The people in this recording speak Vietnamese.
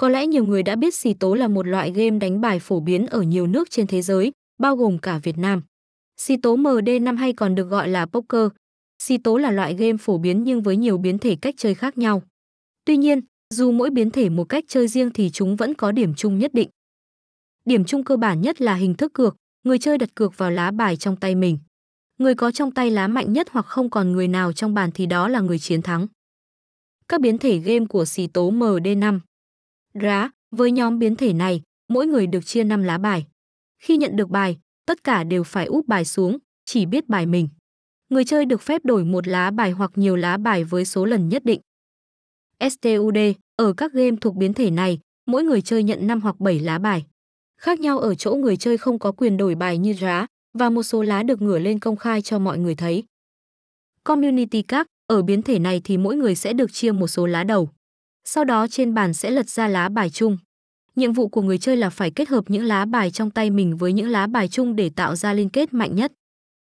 Có lẽ nhiều người đã biết xì tố là một loại game đánh bài phổ biến ở nhiều nước trên thế giới, bao gồm cả Việt Nam. Xì tố MD5 hay còn được gọi là poker. Xì tố là loại game phổ biến nhưng với nhiều biến thể cách chơi khác nhau. Tuy nhiên, dù mỗi biến thể một cách chơi riêng thì chúng vẫn có điểm chung nhất định. Điểm chung cơ bản nhất là hình thức cược, người chơi đặt cược vào lá bài trong tay mình. Người có trong tay lá mạnh nhất hoặc không còn người nào trong bàn thì đó là người chiến thắng. Các biến thể game của xì tố MD5 Rá, với nhóm biến thể này, mỗi người được chia 5 lá bài. Khi nhận được bài, tất cả đều phải úp bài xuống, chỉ biết bài mình. Người chơi được phép đổi một lá bài hoặc nhiều lá bài với số lần nhất định. STUD, ở các game thuộc biến thể này, mỗi người chơi nhận 5 hoặc 7 lá bài. Khác nhau ở chỗ người chơi không có quyền đổi bài như rá và một số lá được ngửa lên công khai cho mọi người thấy. Community Card, ở biến thể này thì mỗi người sẽ được chia một số lá đầu. Sau đó trên bàn sẽ lật ra lá bài chung. Nhiệm vụ của người chơi là phải kết hợp những lá bài trong tay mình với những lá bài chung để tạo ra liên kết mạnh nhất.